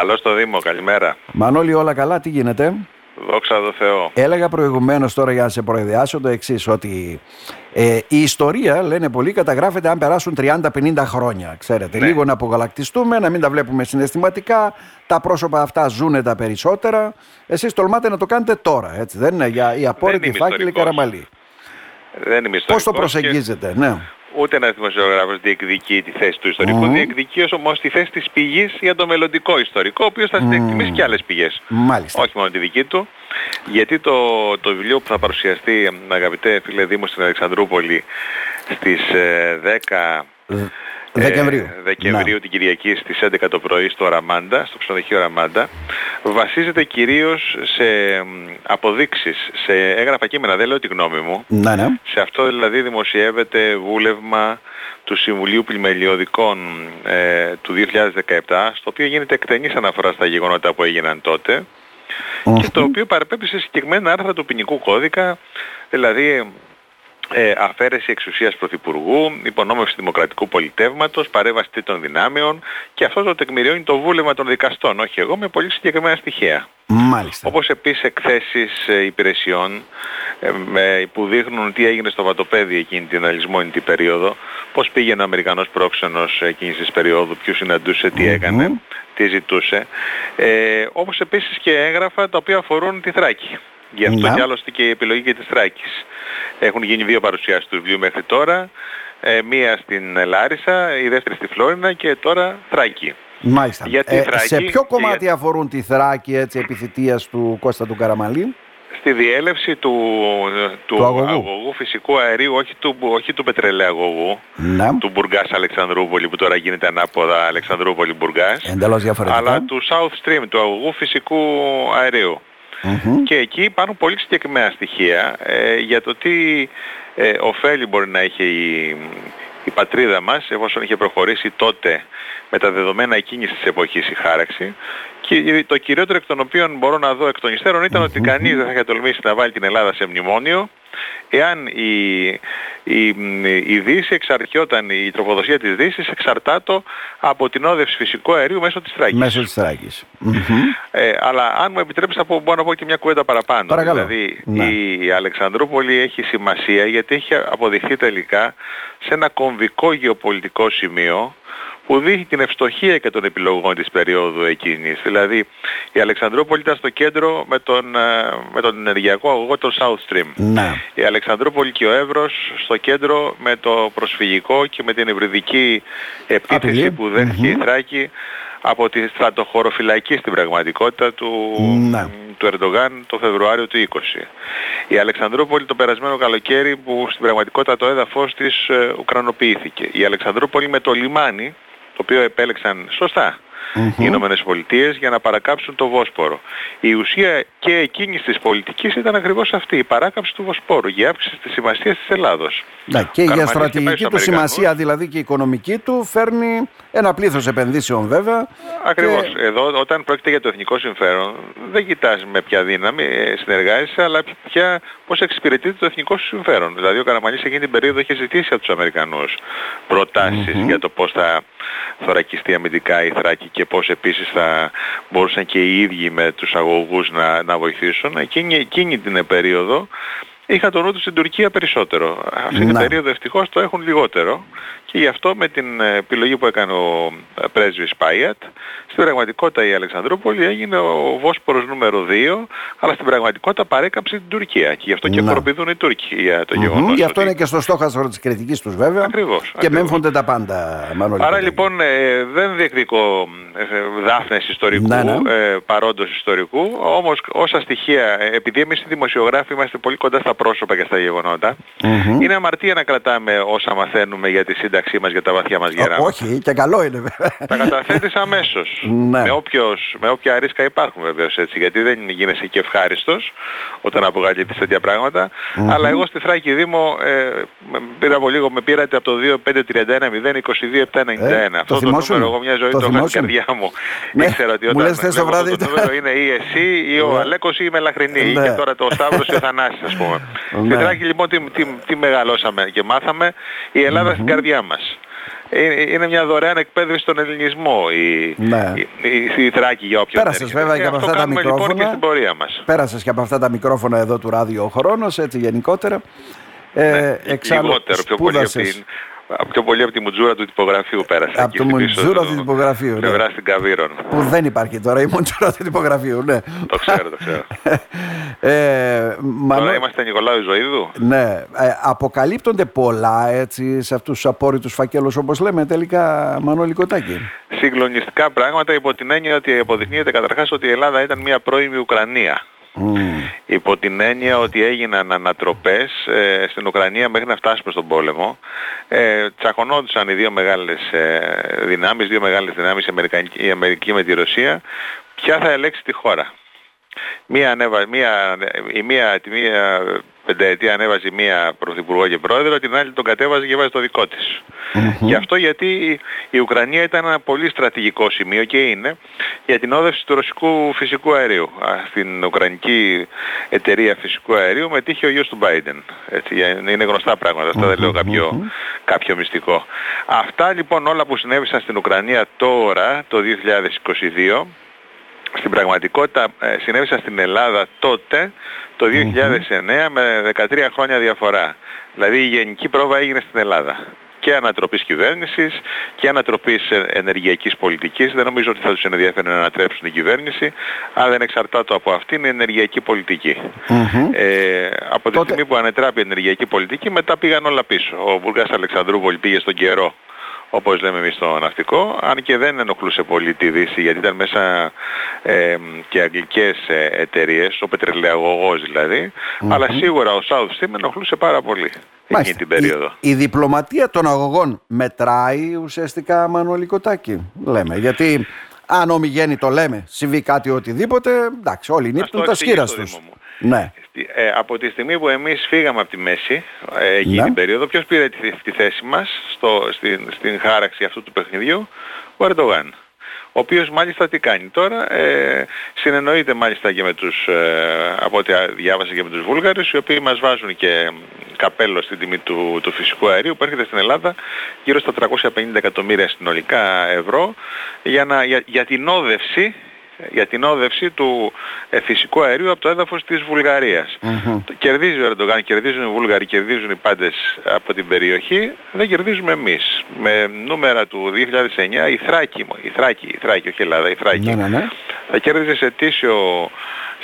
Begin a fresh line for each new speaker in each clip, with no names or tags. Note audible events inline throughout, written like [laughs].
Καλώς το Δήμο, καλημέρα.
Μανώλη, όλα καλά, τι γίνεται;
Δόξα τω Θεώ.
Έλεγα προηγουμένως τώρα για να σε προειδεάσω το εξής, ότι ε, η ιστορία, λένε πολλοί, καταγράφεται αν περάσουν 30-50 χρόνια. Ξέρετε,
Ναι.
λίγο να απογαλακτιστούμε, να μην τα βλέπουμε συναισθηματικά. Τα πρόσωπα αυτά ζουν τα περισσότερα. Εσείς τολμάτε να το κάνετε τώρα, έτσι δεν είναι, για η απόρριτη
είμαι
φάκελη
ιστορικός.
Καραμαλή.
Δεν είμαι
Πώς
ιστορικός
το
και
προσεγγίζετε, ναι.
Ούτε ένας δημοσιογράφος διεκδικεί τη θέση του ιστορικού,
Μμμ.
διεκδικεί όμω τη θέση της πηγής για το μελλοντικό ιστορικό, ο οποίος θα εκτιμήσει και άλλες πηγές.
Μάλιστα.
Όχι μόνο τη δική του. Γιατί το, το βιβλίο που θα παρουσιαστεί, αγαπητέ φίλε Δήμο, στην Αλεξανδρούπολη στις ε, 10
Δεκεμβρίου.
ε, Δεκεμβρίου την Κυριακή στις 11 το πρωί στο Ραμάντα, στο ξενοδοχείο Ραμάντα, βασίζεται κυρίως σε μ, αποδείξεις, σε έγγραφα κείμενα, δεν λέω τη γνώμη μου.
Ναι, ναι.
Σε αυτό δηλαδή δημοσιεύεται βούλευμα του Συμβουλίου Πλημελιωδικών ε, του 2017, στο οποίο γίνεται εκτενής αναφορά στα γεγονότα που έγιναν τότε και το οποίο παραπέμπει σε συγκεκριμένα άρθρα του ποινικού κώδικα, δηλαδή ε, αφαίρεση εξουσίας Πρωθυπουργού, υπονόμευση δημοκρατικού πολιτεύματος, παρέμβαση των δυνάμεων και αυτό το τεκμηριώνει το βούλευμα των δικαστών, όχι εγώ, με πολύ συγκεκριμένα στοιχεία.
Μάλιστα.
Όπως επίσης εκθέσεις ε, υπηρεσιών ε, με- που δείχνουν τι έγινε στο βατοπέδι εκείνη την αλυσμόνητη περίοδο, πώς πήγαινε ο Αμερικανός πρόξενος εκείνης της περίοδου, ποιους συναντούσε, τι έκανε, τι ζητούσε. Ε, όπως επίσης και έγγραφα τα οποία αφορούν τη Θράκη. Γι' αυτό
Να.
και άλλωστε και η επιλογή και της Θράκης. Έχουν γίνει δύο παρουσιάσεις του βιβλίου μέχρι τώρα. Ε, μία στην Λάρισα, η δεύτερη στη Φλόρινα και τώρα Θράκη.
Μάλιστα.
Για τη Θράκη
σε ποιο
και
κομμάτι
για-
αφορούν τη Θράκη έτσι, επιθετείας του Κώστα του Καραμαλή;
στη διέλευση του, του,
Του αγωγού.
φυσικού αερίου, όχι του, όχι του πετρελαίου αγωγού,
Ναι.
του Μπουργκάς Αλεξανδρούπολη που τώρα γίνεται ανάποδα Αλεξανδρούπολη Μπουργκάς,
Εντελώς διαφορετικά.
αλλά του South Stream, του αγωγού φυσικού αερίου.
Μμμ.
Και εκεί υπάρχουν πολύ συγκεκριμένα στοιχεία ε, για το τι ε, ωφέλη μπορεί να έχει η, η πατρίδα μας εφόσον είχε προχωρήσει τότε με τα δεδομένα εκείνης της εποχής η χάραξη. Και το κυριότερο εκ των οποίων μπορώ να δω εκ των υστέρων ήταν ότι κανείς δεν θα είχε τολμήσει να βάλει την Ελλάδα σε μνημόνιο εάν η, η, η Δύση εξαρτιόταν, η τροφοδοσία της Δύσης εξαρτάτο από την όδευση φυσικού αερίου μέσω της Θράκης.
Μέσω της Θράκης. Μμμ.
Ε, αλλά αν μου επιτρέψεις να πω, μπορώ να πω και μια κουβέντα παραπάνω.
Παρακαλώ.
Δηλαδή
Ναι.
η Αλεξανδρούπολη έχει σημασία γιατί έχει αποδειχθεί τελικά σε ένα κομβικό γεωπολιτικό σημείο που δείχνει την ευστοχία και των επιλογών της περίοδου εκείνης. Δηλαδή η Αλεξανδρούπολη ήταν στο κέντρο με τον, ε, με τον ενεργειακό αγωγό των South Stream.
Ναι.
Η Αλεξανδρούπολη και ο Εύρος στο κέντρο με το προσφυγικό και με την ευρυδική επίθεση
Απειλή.
που δέχτηκε η Θράκη από τη στρατοχωροφυλακή στην πραγματικότητα του,
Ναι.
του Ερντογάν το Φεβρουάριο του 20. Η Αλεξανδρούπολη το περασμένο καλοκαίρι που στην πραγματικότητα το έδαφος της ε, ουκρανοποιήθηκε. Η Αλεξανδρούπολη με το λιμάνι, το οποίο επέλεξαν σωστά οι Ηνωμένες Πολιτείες για να παρακάψουν το Βόσπορο. Η ουσία και εκείνης της πολιτικής ήταν ακριβώς αυτή, η παράκαψη του Βοσπόρου, η αύξηση της σημασίας της Ελλάδος.
Ναι, και
Ο
για
Καραμαλής
στρατηγική
πάει
του
στους Αμερικανούς.
σημασία, δηλαδή και οικονομική του, φέρνει ένα πλήθος επενδύσεων βέβαια.
Ακριβώς.
Και-
Εδώ όταν πρόκειται για το εθνικό συμφέρον δεν κοιτάς με ποια δύναμη ε, συνεργάζεσαι αλλά ποια, πώς εξυπηρετείται το εθνικό σου συμφέρον. Δηλαδή ο Καραμαλής εκείνη την περίοδο είχε ζητήσει από τους Αμερικανούς προτάσεις για το πώς θα θωρακιστεί αμυντικά η Θράκη και πώς επίσης θα μπορούσαν και οι ίδιοι με τους αγωγούς να, να βοηθήσουν. Εκείνη, εκείνη την περίοδο είχα το νου του στην Τουρκία περισσότερο. Αυτή την
Να.
περίοδο ευτυχώς το έχουν λιγότερο και γι' αυτό με την ε, επιλογή που έκανε ο ε, πρέσβης Πάιατ στην πραγματικότητα η Αλεξανδρούπολη έγινε ο Βόσπορος νούμερο 2 αλλά στην πραγματικότητα παρέκαψε την Τουρκία και γι' αυτό και
Να.
χοροπηδούν οι Τούρκοι για το
Μμμ,
γεγονός
Γι' αυτό
ότι-
είναι και στο στόχαστρο της κριτικής τους βέβαια.
Ακριβώς,
Και
ακριβώς.
μέμφονται τα πάντα, Μανώλη.
Άρα
Κοντάκη.
λοιπόν ε, δεν διεκδικώ ε, δάφνες ιστορικού,
Ναι, ναι.
ε, παρόντος ιστορικού, όμως όσα στοιχεία, ε, επειδή εμείς οι δημοσιογράφοι είμαστε πολύ κοντά στα πρόσωπα και στα γεγονότα,
Μμμ.
είναι αμαρτία να κρατάμε όσα μαθαίνουμε για τη σύνταξή μας, για τα βαθιά μας
Ω,
γεράματα.
Όχι, και καλό είναι βέβαια.
Τα καταθέτεις αμέσως.
Ναι.
Με, όποιος, με όποια ρίσκα υπάρχουν βεβαίως έτσι. Γιατί δεν γίνεσαι και ευχάριστος όταν αποκαλύπτεις τέτοια πράγματα. Αλλά εγώ στη Θράκη Δήμο ε, με- πήρα από λίγο, με πήρατε από το 2531-022-791.
Ε, το
Αυτό το,
θυμόσουν;
νούμερο εγώ μια ζωή
Το
το, έχω στην
θυμόσουν;
καρδιά μου.
Ναι.
Ήξερα ότι
Μου
όταν
λες χθες το
βλέπω αυτό
βράδυ
το νούμερο είναι ή εσύ ή ο
Ναι.
Αλέκος ή η Μελαχρινή.
Ναι.
Και τώρα το Σταύρος ή ο Θανάσης ας πούμε.
Ναι.
Στη Θράκη λοιπόν τι, τι, τι μεγαλώσαμε και μάθαμε. Η Ελλάδα στην καρδιά μας. είναι μια δωρεάν εκπαίδευση στον ελληνισμό η,
Ναι.
η, η, η Θράκη για όποιον
Πέρασες
έρχεται.
βέβαια
Και
και από
αυτό
αυτά τα
κάνουμε λοιπόν
μικρόφωνα.
και στην πορεία μας.
Πέρασες και από αυτά τα μικρόφωνα εδώ του ράδιο ο χρόνος, έτσι γενικότερα. Ε, εξάλλου
Ναι, Λιγότερο, πιο πολύ, από
σπούδασες
την, πιο πολύ από τη μουτζούρα του τυπογραφείου πέρασε.
Από
εκεί
το
στην πίσω
μουτζούρα
του-
του τυπογραφείου, ναι.
Πλευρά στην Καβύρων.
που δεν υπάρχει τώρα η μοντζούρα του τυπογραφείου, ναι.
Το ξέρω, το ξέρω. [laughs]
ε, Μανώ-
Τώρα είμαστε Νικολάου Ζωήδου.
Ναι, ε, αποκαλύπτονται πολλά έτσι σε αυτούς τους απόρριτους φακέλους όπως λέμε τελικά Μανώλη Κοτάκη.
Συγκλονιστικά πράγματα υπό την έννοια ότι αποδεικνύεται καταρχάς ότι η Ελλάδα ήταν μια πρώιμη Ουκρανία.
Μμμ.
Υπό την έννοια ότι έγιναν ανατροπές ε, στην Ουκρανία μέχρι να φτάσουμε στον πόλεμο. Ε, τσακωνόντουσαν οι δύο μεγάλες ε, δυνάμεις, δύο μεγάλες δυνάμεις, η Αμερικανική, η Αμερική με τη Ρωσία. Ποια θα ελέξει τη χώρα; Μία ανέβα, μία, η μία, τη μία πενταετία ανέβαζε η μία πρωθυπουργό και πρόεδρο, την άλλη τον κατέβαζε και βάζει το δικό της. Γι' αυτό γιατί η Ουκρανία ήταν ένα πολύ στρατηγικό σημείο και είναι για την όδευση του ρωσικού φυσικού αερίου. Α, Στην Ουκρανική εταιρεία φυσικού αερίου μετήχε ο γιος του Biden. Έτσι, για- είναι γνωστά πράγματα, αυτά δεν λέω κάποιο, κάποιο μυστικό. Αυτά λοιπόν όλα που συνέβησαν στην Ουκρανία τώρα, το 2022, στην πραγματικότητα ε, συνέβησαν στην Ελλάδα τότε το 2009 με 13 χρόνια διαφορά. Δηλαδή η γενική πρόβα έγινε στην Ελλάδα. Και ανατροπής κυβέρνησης και ανατροπής ε, ενεργειακής πολιτικής. Δεν νομίζω ότι θα τους ενδιαφέρει να ανατρέψουν την κυβέρνηση, αλλά δεν εξαρτάται από αυτήν η ενεργειακή πολιτική.
Μμμ.
Ε, από τη
Τότε-
στιγμή που ανετράπει η ενεργειακή πολιτική, μετά πήγαν όλα πίσω. Ο Βουργάς Αλεξανδρούπολη πήγε στον καιρό όπως λέμε εμείς στο ναυτικό, αν και δεν ενοχλούσε πολύ τη Δύση, γιατί ήταν μέσα ε, και αγγλικές ε, εταιρείες, ο πετρελαιαγωγός δηλαδή, αλλά σίγουρα ο South Stream ενοχλούσε πάρα πολύ εκείνη
Μάλιστα.
την περίοδο.
Η, η διπλωματία των αγωγών μετράει ουσιαστικά Μανώλη Κοτάκη, λέμε. Γιατί αν ομιγένει το λέμε, συμβεί κάτι οτιδήποτε, εντάξει, όλοι νύπτουν τα
εξηγήσω,
σχήρα τους.
Δήμο μου.
Ναι.
Στη- ε, από τη στιγμή που εμείς φύγαμε από τη μέση ε, εκείνη
Ναι.
την περίοδο, ποιος πήρε τη, τη θέση μας στο, στην, στην χάραξη αυτού του παιχνιδιού, ο Ερντογάν. Ο οποίος μάλιστα τι κάνει τώρα, ε, συνεννοείται μάλιστα και με τους, ε, από ό,τι διάβασα και με τους Βούλγαρους, οι οποίοι μας βάζουν και καπέλο στην τιμή του, του φυσικού αερίου που έρχεται στην Ελλάδα γύρω στα 350 εκατομμύρια συνολικά ευρώ για, να, για, για την όδευση για την όδευση του ε, φυσικού αερίου από το έδαφος της Βουλγαρίας. Το Κερδίζει ο Ερντογάν, κερδίζουν οι Βούλγαροι, κερδίζουν οι πάντες από την περιοχή, δεν κερδίζουμε εμείς. Με νούμερα του 2009 η Θράκη, η Θράκη, η Θράκη, όχι η Ελλάδα, η Θράκη,
Ναι, ναι, ναι.
θα κέρδιζε σε τίσιο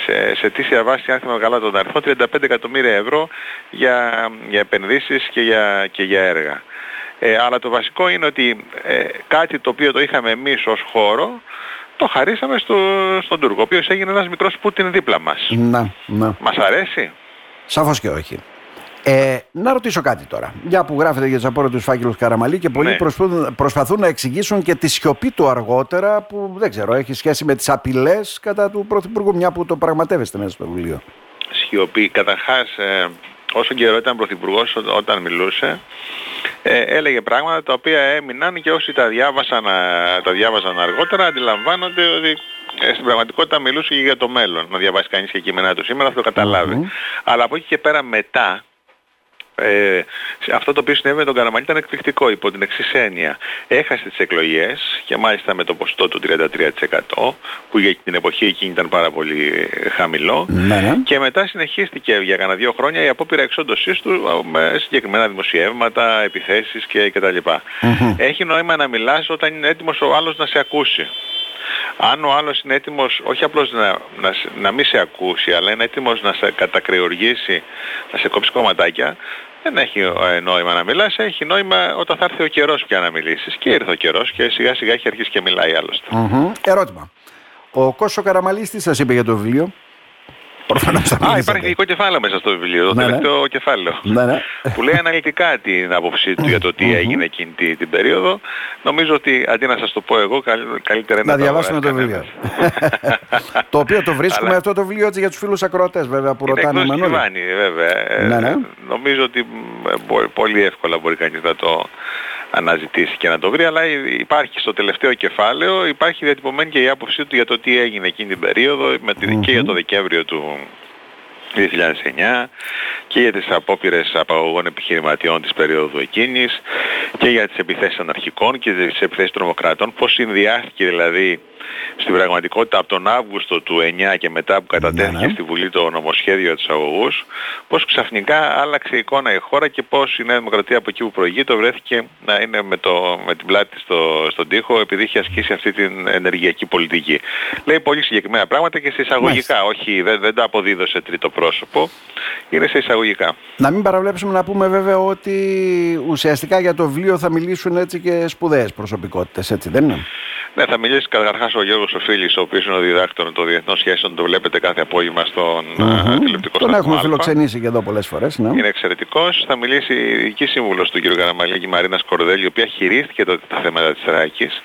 σε, σε τήσια βάση, αν θυμάμαι καλά τον αριθμό, 35 εκατομμύρια ευρώ για, για επενδύσεις και για, και για έργα. Ε, αλλά το βασικό είναι ότι ε, κάτι το οποίο το είχαμε εμείς ως χώρο, το χαρίσαμε στο, στον Τούρκο, ο οποίος έγινε ένας μικρός Πούτιν δίπλα μας.
Να, να.
Μας αρέσει;
Σαφώς και όχι. Ε, να ρωτήσω κάτι τώρα. Για που γράφετε για του απόρριτους φάκελους Καραμαλή και πολλοί
Ναι.
προσπαθούν, προσπαθούν να εξηγήσουν και τη σιωπή του αργότερα που δεν ξέρω, έχει σχέση με τις απειλές κατά του Πρωθυπουργού, μια που το πραγματεύεστε μέσα στο βιβλίο.
Σιωπή. Καταρχάς, ε, όσο καιρό ήταν πρωθυπουργός ό- όταν μιλούσε, ε, έλεγε πράγματα τα οποία έμειναν και όσοι τα διάβασαν, ε, τα διάβασαν αργότερα αντιλαμβάνονται ότι ε, στην πραγματικότητα μιλούσε και για το μέλλον. Να διαβάσει κανείς και κείμενά του σήμερα θα το καταλαβει Αλλά από εκεί και πέρα μετά, ε, σε αυτό το οποίο συνέβη με τον Καραμανή ήταν εκπληκτικό υπό την εξής έννοια. Έχασε τις εκλογές και μάλιστα με το ποσοστό του 33% που για την εποχή εκείνη ήταν πάρα πολύ ε, χαμηλό
Ναι, ναι.
και μετά συνεχίστηκε για κανένα δύο χρόνια η απόπειρα εξόντωσής του ε, με συγκεκριμένα δημοσιεύματα, επιθέσεις και, και τα λοιπα Έχει νόημα να μιλάς όταν είναι έτοιμος ο άλλος να σε ακούσει. Αν ο άλλος είναι έτοιμος όχι απλώς να, να, σε- να μην σε ακούσει, αλλά είναι έτοιμος να σε κατακριοργήσει, να σε κόψει κομματάκια, δεν έχει ε, νόημα να μιλάς, έχει νόημα όταν θα έρθει ο καιρός πια να μιλήσεις. Και ήρθε ο καιρός και σιγά σιγά έχει αρχίσει και μιλάει άλλωστε.
Μμμ. Ερώτημα. Ο Κώσο Καραμαλής τι σας είπε για το βιβλίο; Προφανώς θα
Α,
μιλήσατε.
υπάρχει ειδικό κεφάλαιο μέσα στο βιβλίο, το
Ναι, ναι.
τελευταίο κεφάλαιο.
Ναι, ναι.
που λέει αναλυτικά την άποψή του για το τι έγινε εκείνη τη- την περίοδο. Νομίζω ότι αντί να σας το πω εγώ, καλ- καλύτερα είναι
Να
το
διαβάσουμε το
αγοράσει
βιβλίο.
κανένας. [laughs]
το οποίο το βρίσκουμε
Αλλά-
αυτό το βιβλίο έτσι για τους φίλους ακροατές βέβαια που
Είναι
ρωτάνε
εκδόσεις
Μανώλη.
Κιβάνη, βέβαια. Ε,
Ναι, ναι.
Νομίζω ότι μ, ε, μπο- πολύ εύκολα μπορεί κανείς να το αναζητήσει και να το βρει, αλλά υ- υπάρχει στο τελευταίο κεφάλαιο, υπάρχει διατυπωμένη και η άποψή του για το τι έγινε εκείνη την περίοδο με την, και για το Δεκέμβριο του, 2009 και για τις απόπειρες απαγωγών επιχειρηματιών της περίοδου εκείνης και για τις επιθέσεις αναρχικών και τις επιθέσεις τρομοκρατών, πώς συνδυάστηκε δηλαδή στην πραγματικότητα από τον Αύγουστο του 9 και μετά που κατατέθηκε
Ναι, ναι.
στη Βουλή το νομοσχέδιο για τους αγωγούς, πώς ξαφνικά άλλαξε η εικόνα η χώρα και πώς η Νέα Δημοκρατία από εκεί που προηγείται βρέθηκε να είναι με, το, με την πλάτη στο, στον τοίχο επειδή είχε ασκήσει αυτή την ενεργειακή πολιτική. Λέει πολύ συγκεκριμένα πράγματα και σε εισαγωγικά, όχι δεν, δεν τα αποδίδω σε τρίτο πρόσωπο, είναι σε εισαγωγικά.
Να μην παραβλέψουμε να πούμε βέβαια ότι ουσιαστικά για το βιβλίο θα μιλήσουν έτσι και σπουδαίες προσωπικότητες, έτσι δεν είναι;
Ναι, θα μιλήσει καταρχάς ο Γιώργος Οφίλης, ο οποίος είναι ο διδάκτορ των διεθνών σχέσεων, το βλέπετε κάθε απόγευμα στον mm-hmm. τηλεοπτικό
Τον
σταθμό
έχουμε
Α.
φιλοξενήσει και εδώ πολλές φορές. Ναι.
Είναι εξαιρετικός. Θα μιλήσει η ειδική σύμβουλος του κ. Καραμαλή, η Μαρίνα Σκορδέλη, η οποία χειρίστηκε τότε τα θέματα της Ράκης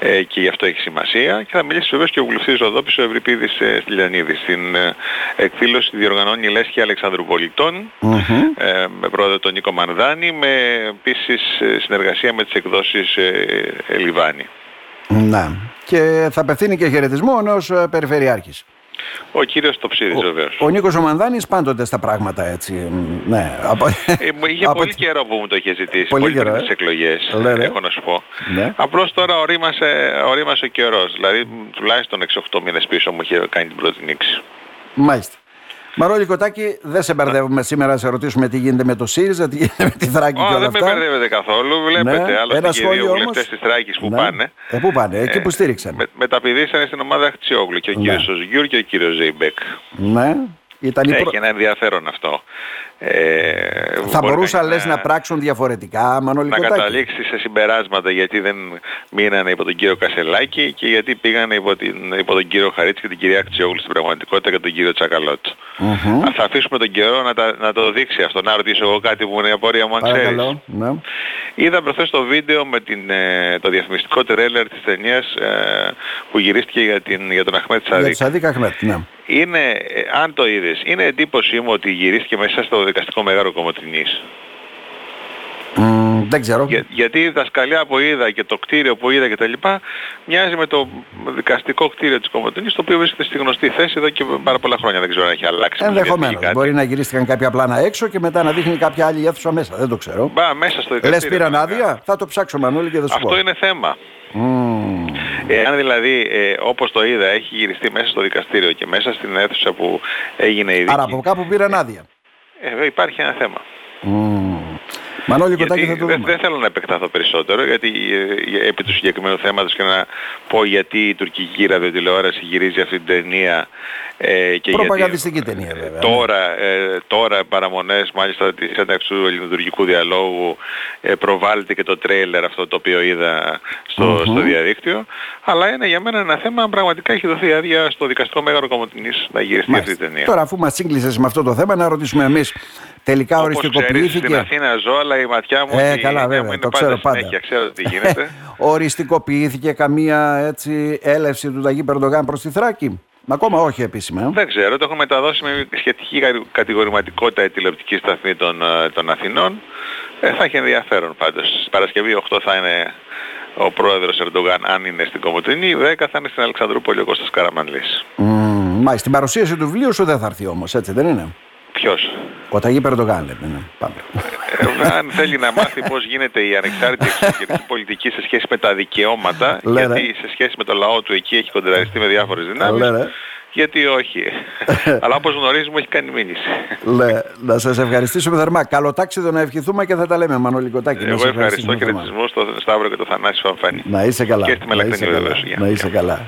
ε, και γι' αυτό έχει σημασία. Και θα μιλήσει βεβαίως και ο βουλευτής Ροδόπης, ο Ευρυπίδης ε, Στυλιανίδης. Στην ε, εκδήλωση διοργανώνει η Λέσχη Αλεξανδρουπολιτών
Μμμ.
ε, με πρόεδρο τον Νίκο Μανδάνη, με επίσης ε, συνεργασία με τις εκδόσεις ε, ε, Λιβάνη.
Ναι. Και θα απευθύνει και χαιρετισμό ο νέος ε, Περιφερειάρχης.
Ο κύριος Τοψίδης βεβαίως.
Ο Νίκος ο Μανδάνης πάντοτε στα πράγματα έτσι. μ, Ναι. Από...
Ε, μου είχε [laughs]
από
πολύ
τη-
καιρό που μου το είχε ζητήσει,
Πολύ
πολύ,
καιρό,
πριν
ε.
τις εκλογές,
Ναι, ναι.
έχω να σου πω.
Ναι.
Απλώς τώρα ορίμασε, ορίμασε ο καιρός, δηλαδή μ, τουλάχιστον 6-8 μήνες πίσω μου είχε κάνει την πρώτη νήξη.
Μάλιστα. Μαρόλη Κοτάκη, δεν σε μπερδεύουμε σήμερα να σε ρωτήσουμε τι γίνεται με το ΣΥΡΙΖΑ, τι γίνεται με τη Θράκη και
Ω,
όλα
δεν με
αυτά.
μπερδεύετε καθόλου, βλέπετε,
Ναι,
άλλωστε
ένα
και οι
σχόλιο
δύο
όμως.
βουλευτές της Θράκης που
Ναι.
πάνε.
Ε, πού πάνε, εκεί που στήριξαν.
Με, μεταπηδήσανε στην ομάδα Χτσιόγλου και ο
Ναι.
κύριος Σοζγιούρ και ο κύριος Ζέιμπεκ.
Ναι. Ήταν η προ-
Έχει ένα ενδιαφέρον αυτό. Ε,
Θα
μπορεί
μπορούσαν
κανείς
λες να πράξουν διαφορετικά, Μανώλη
να
Κοτάκη.
καταλήξει σε συμπεράσματα γιατί δεν μείνανε υπό τον κύριο Κασελάκη και γιατί πήγανε υπό, την, υπό τον κύριο Χαρίτση και την κυρία Χτσιόγλου στην πραγματικότητα και τον κύριο Τσακαλώτ.
Μμμ.
Ας αφήσουμε τον καιρό να, τα, να το δείξει αυτό. Να ρωτήσω εγώ κάτι που είναι η απορία μου αν ξέρεις.
Παρακαλώ. Ναι.
Είδα προχθές το βίντεο με την, ε, το διαφημιστικό τρέλερ της ταινίας ε, που γυρίστηκε για, την, για τον Αχμέτ
Για
Σαδίκ.
τους Σαδίκ Αχμέτ, ναι.
Είναι, ε, αν το είδες, είναι εντύπωσή μου ότι γυρίστηκε μέσα στο δικαστικό μεγάλο Κομωτινής.
Μ, δεν ξέρω.
Για, γιατί η διδασκαλιά που είδα και το κτίριο που είδα και τα λοιπά μοιάζει με το δικαστικό κτίριο της Κομωτινής το οποίο βρίσκεται στη γνωστή θέση εδώ και πάρα πολλά χρόνια. Δεν ξέρω αν έχει αλλάξει. με
Ενδεχομένω.
διαθήκη κάτι.
Μπορεί να γυρίστηκαν κάποια πλάνα έξω και μετά να δείχνει κάποια άλλη αίθουσα μέσα. Δεν το ξέρω.
Μπα, μέσα στο δικαστήριο.
Λες πήραν
βέβαια.
άδεια, θα το ψάξω Μανώλη και θα σου πω.
Αυτό είναι θέμα.
Μμ.
Εάν δηλαδή ε, όπως το είδα έχει γυριστεί μέσα στο δικαστήριο και μέσα στην αίθουσα που έγινε η δίκη,
Άρα από κάπου πήραν άδεια.
ε, υπάρχει ένα θέμα.
Μμ. Μανώλη Κοτάκη
Γιατί
θα το
δεν,
δούμε.
δεν θέλω να επεκταθώ περισσότερο γιατί ε, επί του συγκεκριμένου θέματος και να πω γιατί η τουρκική ραδιοτηλεόραση γυρίζει αυτή την ταινία ε, και
Προπαγανδιστική
γιατί,
ταινία, βέβαια, ναι.
Τώρα, ε, τώρα παραμονές μάλιστα της ένταξης του ελληνοτουρκικού διαλόγου ε, προβάλλεται και το τρέιλερ αυτό το οποίο είδα στο, στο διαδίκτυο αλλά είναι για μένα ένα θέμα αν πραγματικά έχει δοθεί άδεια στο δικαστικό μέγαρο Κομωτινής να γυριστεί αυτή η
Μάλιστα.
ταινία.
Τώρα, αφού μας σύγκλησες με αυτό το θέμα, να ρωτήσουμε εμείς. Τελικά
Όπως ξέρεις, στην
οριστικοποιήθηκε.
Αθήνα ζω, αλλά η ματιά μου,
Ε,
η
καλά,
έννοια μου
βέβαια,
είναι
το
πάντα
ξέρω πάντα.
συνέχεια. Ξέρω τι γίνεται. [laughs]
οριστικοποιήθηκε καμία έτσι, έλευση του Ταγί Περντογάν προς τη Θράκη; Ακόμα όχι επίσημα. ε.
Δεν ξέρω, το έχω μεταδώσει με σχετική κα- κατηγορηματικότητα η τηλεοπτική σταθμή των, ε, των Αθηνών. Ε, θα έχει ενδιαφέρον πάντως. Στην Παρασκευή 8 θα είναι ο πρόεδρος Ερντογάν αν είναι στην Κομωτινή, 10 θα είναι στην Αλεξανδρούπολη ο Κώστας Καραμανλής.
Μμμ, Μάλιστα, στην παρουσίαση του βιβλίου σου δεν θα έρθει όμως, έτσι δεν είναι;
Ποιος;
Ο Ταγί Περντογάν λέμε. Ναι. Πάμε.
Ε, αν θέλει να μάθει πώς γίνεται η ανεξάρτητη εξωτερική πολιτική σε σχέση με τα δικαιώματα,
Λέ,
γιατί
ρε.
σε σχέση με το λαό του εκεί έχει κοντραριστεί με διάφορες δυνάμεις,
Λέ, ρε.
γιατί όχι. [laughs] Αλλά όπως γνωρίζουμε έχει κάνει μήνυση.
Λέ, να σας ευχαριστήσουμε θερμά. Καλό τάξιδο να ευχηθούμε και θα τα λέμε, Μανώλη Κοτάκη. Να
Εγώ
σε
ευχαριστώ
ευχαριστήσουμε θερμά.
χαιρετισμούς στον Σταύρο και τον Θανάση Φανφάνη.
Να είσαι καλά.
Και στη
να είσαι
Μελακτινή
καλά.
βεβαίως. Γεια.
Να είσαι καλά.